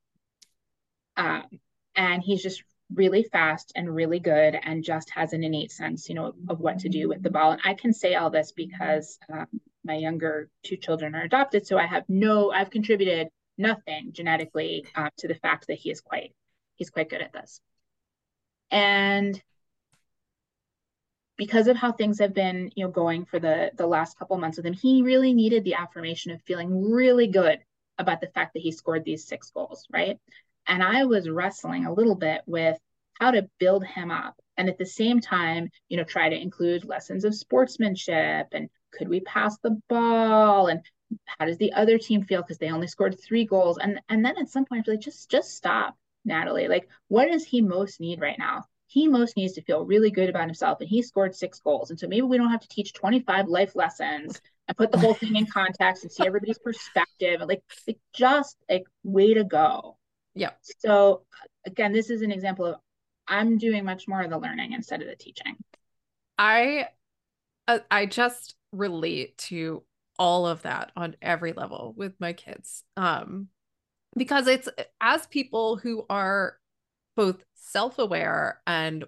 Um, and he's just really fast and really good and just has an innate sense, you know, of what to do with the ball. And I can say all this because um, my younger two children are adopted, so I have no, I've contributed nothing genetically uh, to the fact that he is quite, he's quite good at this. And because of how things have been, you know, going for the the last couple months with him, he really needed the affirmation of feeling really good about the fact that he scored these six goals, right? And I was wrestling a little bit with how to build him up and at the same time, you know, try to include lessons of sportsmanship and could we pass the ball and how does the other team feel because they only scored three goals and and then at some point like just just stop Natalie. Like, what does he most need right now? He most needs to feel really good about himself, and he scored six goals. And so maybe we don't have to teach 25 life lessons and put the whole thing in context and see everybody's perspective. Like, like just like way to go. Yeah. So again, this is an example of I'm doing much more of the learning instead of the teaching. I uh, I just relate to all of that on every level with my kids. Um because it's as people who are both self-aware and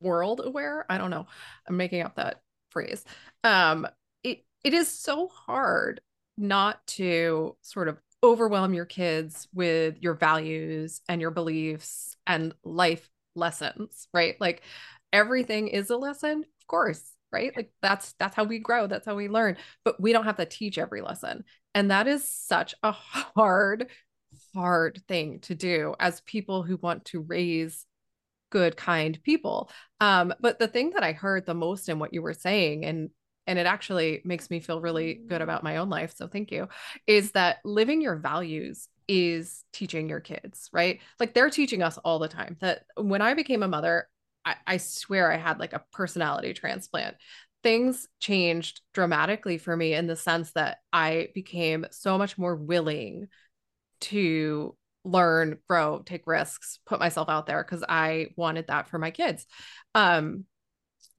world aware i don't know. I'm making up that phrase. Um it it is so hard not to sort of overwhelm your kids with your values and your beliefs and life lessons right? Like everything is a lesson of course right? Like that's that's how we grow. That's how we learn. But we don't have to teach every lesson. And that is such a hard hard thing to do as people who want to raise good kind people. Um but the thing that i heard the most in what you were saying and and it actually makes me feel really good about my own life so thank you is that living your values is teaching your kids right? Like they're teaching us all the time that when i became a mother I, I swear i had like a personality transplant. Things changed dramatically for me in the sense that i became so much more willing to learn, grow, take risks, put myself out there because I wanted that for my kids. Um,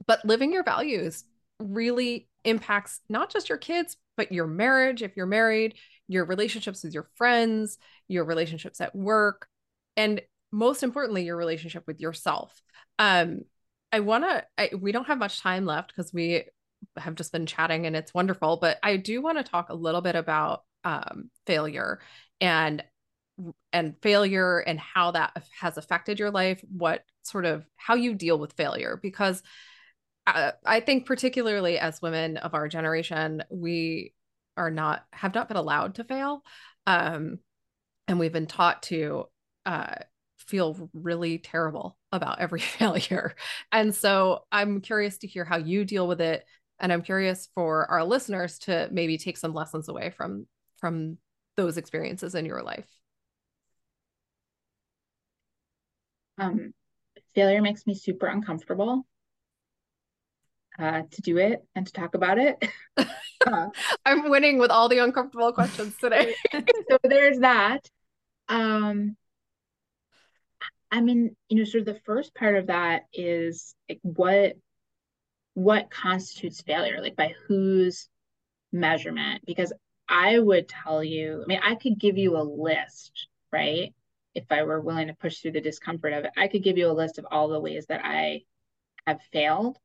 but living your values really impacts not just your kids, but your marriage, if you're married, your relationships with your friends, your relationships at work, and most importantly, your relationship with yourself. Um, I want to, we don't have much time left because we have just been chatting and it's wonderful, but I do want to talk a little bit about um, failure and and failure and how that has affected your life what sort of how you deal with failure because I, I think particularly as women of our generation we are not have not been allowed to fail um, and we've been taught to uh, feel really terrible about every failure. And so i'm curious to hear how you deal with it and i'm curious for our listeners to maybe take some lessons away from from those experiences in your life Um, failure makes me super uncomfortable uh, to do it and to talk about it. uh, I'm winning with all the uncomfortable questions today. so there's that. Um, I mean, you know, sort of the first part of that is like what what constitutes failure, like by whose measurement? Because I would tell you, I mean, I could give you a list, right? if I were willing to push through the discomfort of it, I could give you a list of all the ways that I have failed.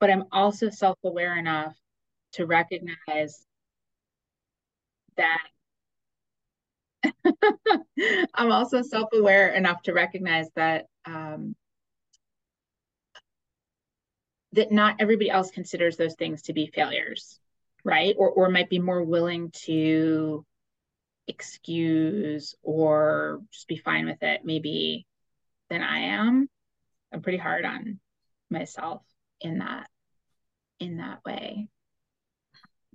But I'm also self aware enough to recognize that I'm also self aware enough to recognize that. Um, that not everybody else considers those things to be failures, right? Or, or might be more willing to excuse or just be fine with it maybe than I am. I'm pretty hard on myself in that in that way.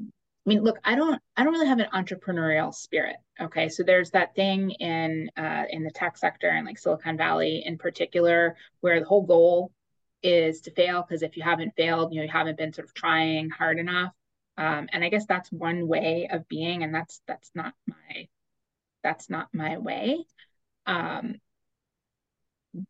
I mean, look, I don't, I don't really have an entrepreneurial spirit. Okay, so there's that thing in uh, in the tech sector and like Silicon Valley in particular, where the whole goal is to fail because if you haven't failed, you know, you haven't been sort of trying hard enough. Um, and I guess that's one way of being, and that's that's not my that's not my way. Um,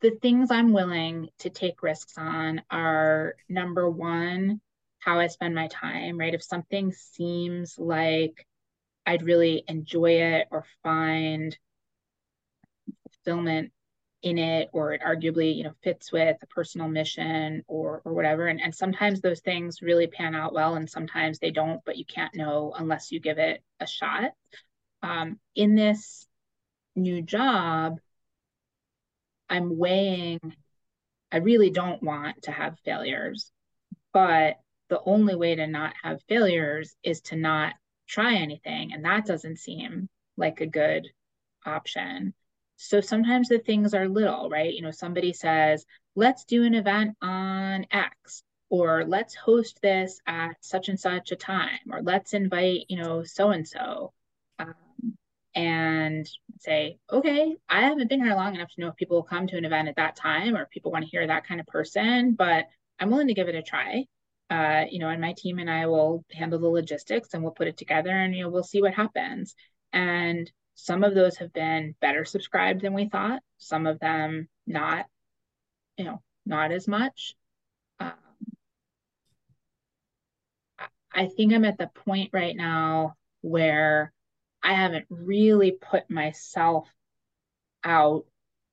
the things I'm willing to take risks on are number one, how I spend my time, right? If something seems like I'd really enjoy it or find fulfillment in it or it arguably you know fits with a personal mission or or whatever. And, and sometimes those things really pan out well and sometimes they don't but you can't know unless you give it a shot. Um, in this new job i'm weighing i really don't want to have failures but the only way to not have failures is to not try anything. And that doesn't seem like a good option so sometimes the things are little, right? You know, somebody says, let's do an event on X, or let's host this at such and such a time, or let's invite, you know, so and so. And say, okay, I haven't been here long enough to know if people will come to an event at that time or people want to hear that kind of person, but I'm willing to give it a try. Uh, you know, and my team and I will handle the logistics and we'll put it together and you know we'll see what happens. And some of those have been better subscribed than we thought. Some of them not, you know, not as much. Um, I think I'm at the point right now where I haven't really put myself out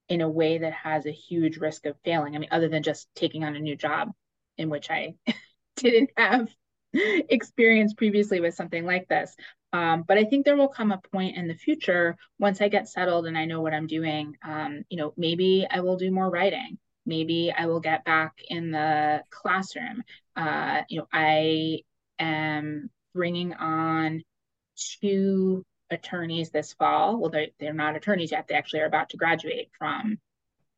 in a way that has a huge risk of failing. I mean, other than just taking on a new job in which I didn't have experience previously with something like this. Um, but I think there will come a point in the future once I get settled and I know what I'm doing. Um, you know, maybe I will do more writing. Maybe I will get back in the classroom. Uh, you know, I am bringing on two attorneys this fall. Well, they're, they're not attorneys yet. They actually are about to graduate from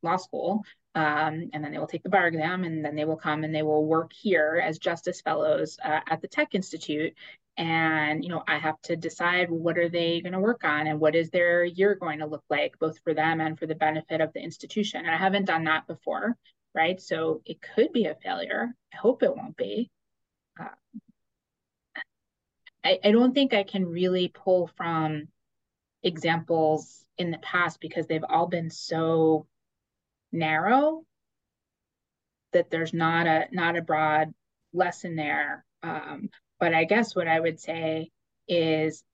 law school. Um, and then they will take the bar exam and then they will come and they will work here as justice fellows uh, at the tech institute and you know i have to decide what are they going to work on and what is their year going to look like both for them and for the benefit of the institution. And i haven't done that before right? So it could be a failure. I hope it won't be. Uh, I, I don't think i can really pull from examples in the past because they've all been so narrow that there's not a not a broad lesson there. Um, but I guess what I would say is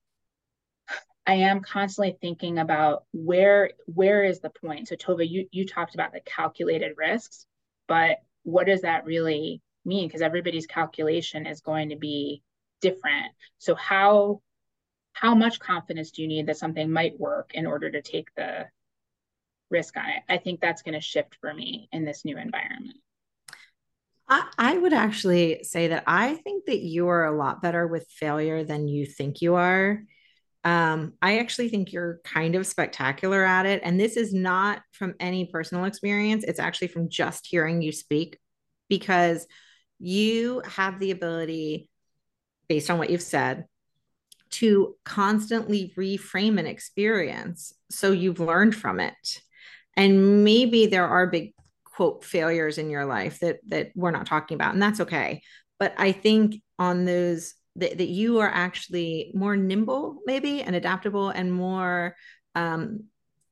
I am constantly thinking about where where is the point. So Tova, you you talked about the calculated risks, but what does that really mean? Because everybody's calculation is going to be different. So how how much confidence do you need that something might work in order to take the risk on it? I think that's going to shift for me in this new environment. I, would actually say that I think that you are a lot better with failure than you think you are. Um, I actually think you're kind of spectacular at it. And this is not from any personal experience, it's actually from just hearing you speak because you have the ability, based on what you've said, to constantly reframe an experience so you've learned from it. And maybe there are big quote failures in your life that that we're not talking about and that's okay. But i think on those that, that you are actually more nimble maybe and adaptable and more um,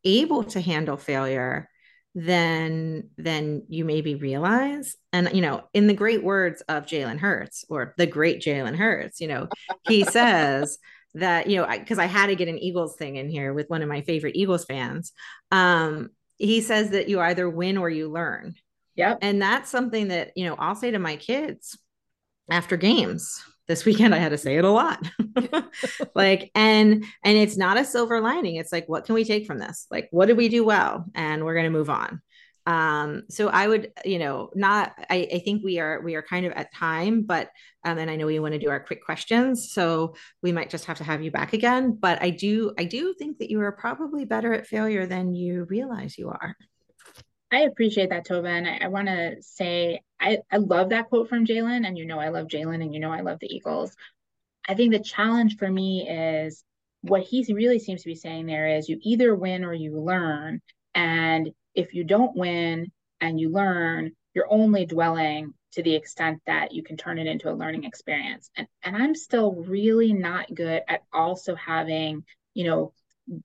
able to handle failure than than you maybe realize. And you know in the great words of jalen hurts or the great jalen hurts you know he says that you know because I, I, had to get an eagles thing in here with one of my favorite eagles fans um he says that you either win or you learn. Yep. And that's something that, you know, I'll say to my kids after games. This weekend I had to say it a lot. like and and it's not a silver lining. It's like what can we take from this? Like what did we do well and we're going to move on um so i would you know not I, I think we are we are kind of at time but um and i know we want to do our quick questions so we might just have to have you back again but i do i do think that you are probably better at failure than you realize you are i appreciate that tova and i, I want to say i i love that quote from jalen and you know i love jalen and you know i love the eagles I think the challenge for me is what he really seems to be saying there is you either win or you learn. And if you don't win and you learn, you're only dwelling to the extent that you can turn it into a learning experience. And, and I'm still really not good at also having, you know,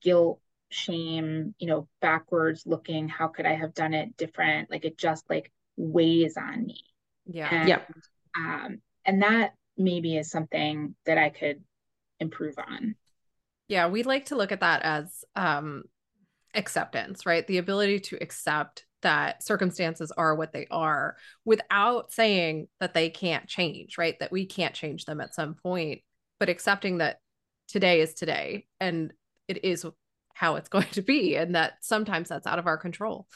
guilt, shame, you know, backwards looking, how could I have done it different? Like it just like weighs on me. Yeah. And, Yeah. Um, and that maybe is something that I could improve on. Yeah, we'd like to look at that as um acceptance, right? The ability to accept that circumstances are what they are without saying that they can't change, right? That we can't change them at some point, but accepting that today is today and it is how it's going to be and that sometimes that's out of our control.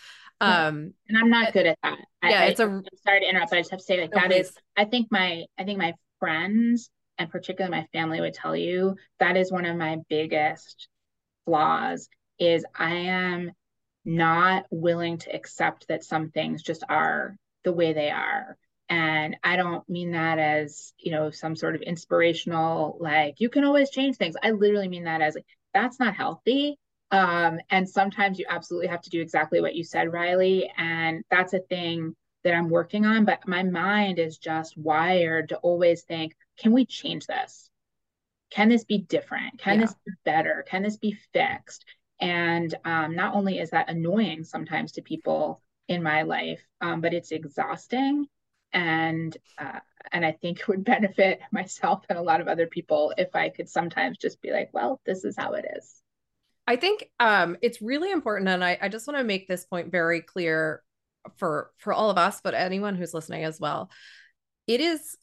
Um And I'm not good at that. Yeah, I, it's a- I'm sorry to interrupt, but I just have to say like No, that is. I think my I think my friends and particularly my family would tell you that is one of my biggest flaws is I am not willing to accept that some things just are the way they are. And I don't mean that as, you know, some sort of inspirational, like you can always change things. I literally mean that as like, that's not healthy. Um, and sometimes you absolutely have to do exactly what you said, Riley. And that's a thing that I'm working on. But my mind is just wired to always think, can we change this? Can this be different? Can Yeah. this be better? Can this be fixed? And um, not only is that annoying sometimes to people in my life, um, but it's exhausting. And uh, and I think it would benefit myself and a lot of other people if I could sometimes just be like, well, this is how it is. I think um, it's really important, and I, I just want to make this point very clear for for all of us, but anyone who's listening as well. It is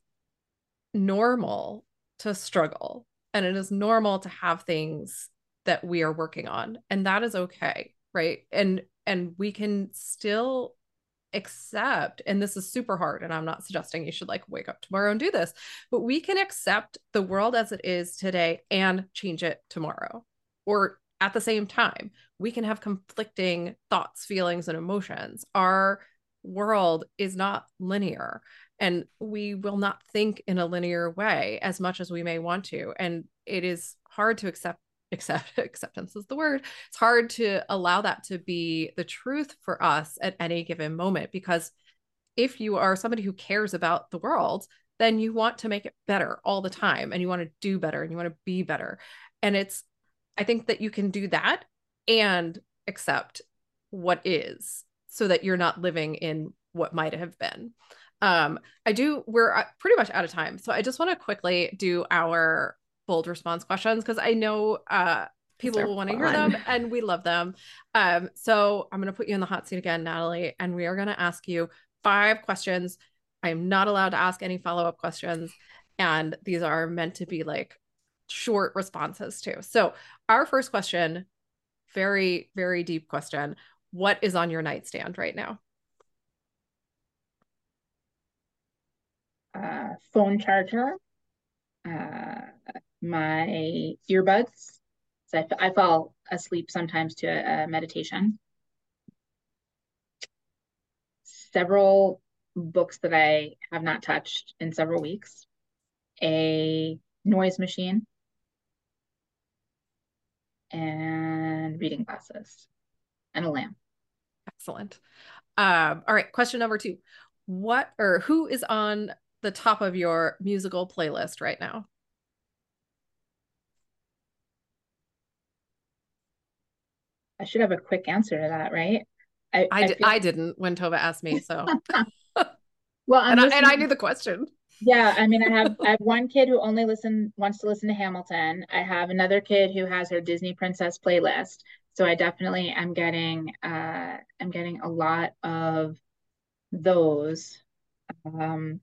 normal to struggle, and it is normal to have things that we are working on, and that is okay, right? And and we can still accept, and this is super hard, and I'm not suggesting you should like wake up tomorrow and do this, but we can accept the world as it is today and change it tomorrow or at the same time we can have conflicting thoughts feelings and emotions our world is not linear and we will not think in a linear way as much as we may want to and it is hard to accept accept acceptance is the word it's hard to allow that to be the truth for us at any given moment because if you are somebody who cares about the world then you want to make it better all the time and you want to do better and you want to be better and it's I think that you can do that and accept what is so that you're not living in what might have been. Um, I do, we're uh, pretty much out of time. So I just want to quickly do our bold response questions because I know uh, people will want to hear them and we love them. Um, so I'm going to put you in the hot seat again, Natalie, and we are going to ask you five questions. I am not allowed to ask any follow up questions. And these are meant to be like short responses too. So, our first question, very, very deep question. What is on your nightstand right now? Uh, phone charger, uh, my earbuds. So I, I fall asleep sometimes to a, a meditation. Several books that I have not touched in several weeks. A noise machine and reading glasses and a lamp. Excellent. Um, all right, question number two. What or who is on the top of your musical playlist right now? I should have a quick answer to that, right? I, feel- I didn't when Tova asked me, so well, and I, and I knew the question. Yeah, I mean, I have I have one kid who only listen wants to listen to Hamilton. I have another kid who has her Disney Princess playlist. So I definitely am getting uh I'm getting a lot of those. Um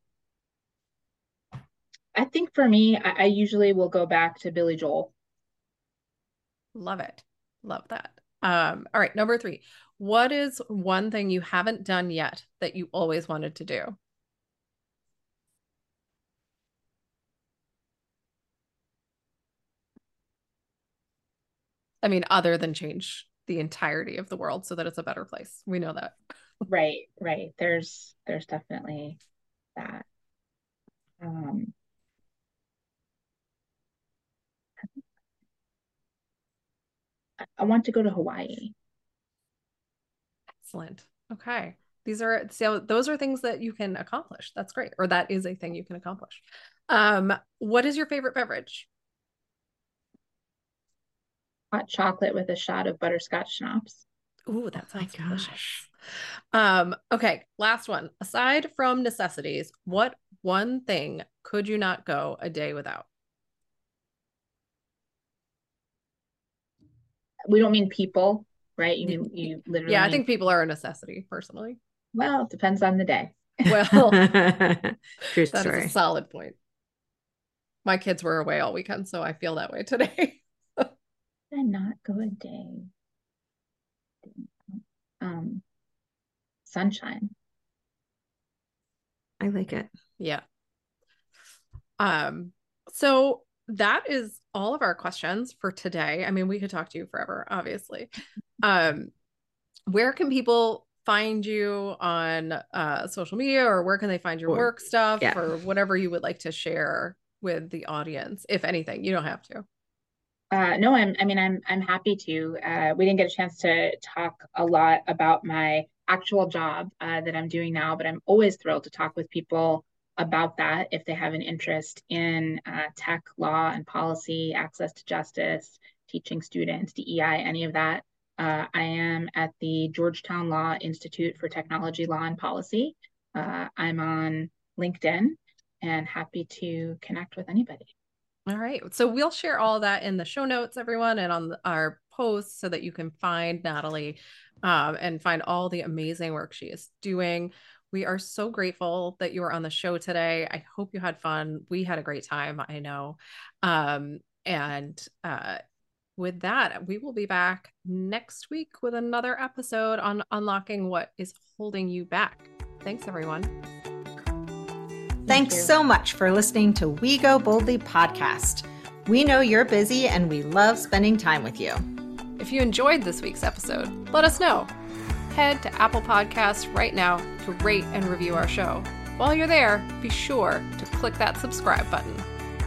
I think for me, I, I usually will go back to Billy Joel. Love it. Love that. Um, all right, number three. What is one thing you haven't done yet that you always wanted to do? I mean, other than change the entirety of the world so that it's a better place. We know that. Right, right. There's there's definitely that. Um I want to go to Hawaii. Excellent. Okay. These are so those are things that you can accomplish. That's great. Or that is a thing you can accomplish. Um, what is your favorite beverage? Hot chocolate with a shot of butterscotch schnapps. Ooh, that sounds oh delicious. Um, okay, last one. Aside from necessities, what one thing could you not go a day without? We don't mean people, right? You mean you literally Yeah, I think people are a necessity personally. Well, it depends on the day. Well, true that story. Is a solid point. My kids were away all weekend, so I feel that way today. and not go a day. Um, sunshine. I like it. Yeah. Um, so that is all of our questions for today. I mean, we could talk to you forever, obviously. Um, where can people find you on uh, social media or where can they find your work stuff yeah. or whatever you would like to share with the audience, if anything? You don't have to. Uh, no, I'm. I mean, I'm. I'm happy to. Uh, we didn't get a chance to talk a lot about my actual job uh, that I'm doing now, but I'm always thrilled to talk with people about that if they have an interest in uh, tech, law, and policy, access to justice, teaching students, DEI, any of that. Uh, I am at the Georgetown Law Institute for Technology, Law, and Policy. Uh, I'm on LinkedIn and happy to connect with anybody. All right. So we'll share all that in the show notes, everyone, and on our posts so that you can find Natalie um, and find all the amazing work she is doing. We are so grateful that you were on the show today. I hope you had fun. We had a great time, I know. Um, and uh, with that, we will be back next week with another episode on unlocking what is holding you back. Thanks, everyone. Thanks Thank so much for listening to We Go Boldly podcast. We know you're busy and we love spending time with you. If you enjoyed this week's episode, let us know. Head to Apple Podcasts right now to rate and review our show. While you're there, be sure to click that subscribe button.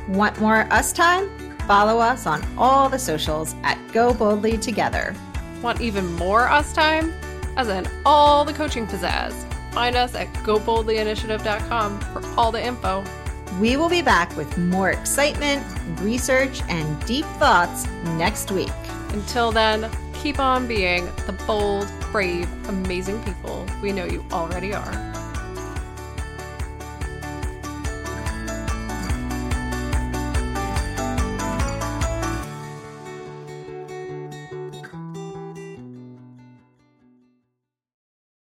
Want more us time? Follow us on all the socials at Go Boldly Together. Want even more us time? As in all the coaching pizzazz. Find us at goboldlyinitiative.com for all the info. We will be back with more excitement, research, and deep thoughts next week. Until then, keep on being the bold, brave, amazing people we know you already are.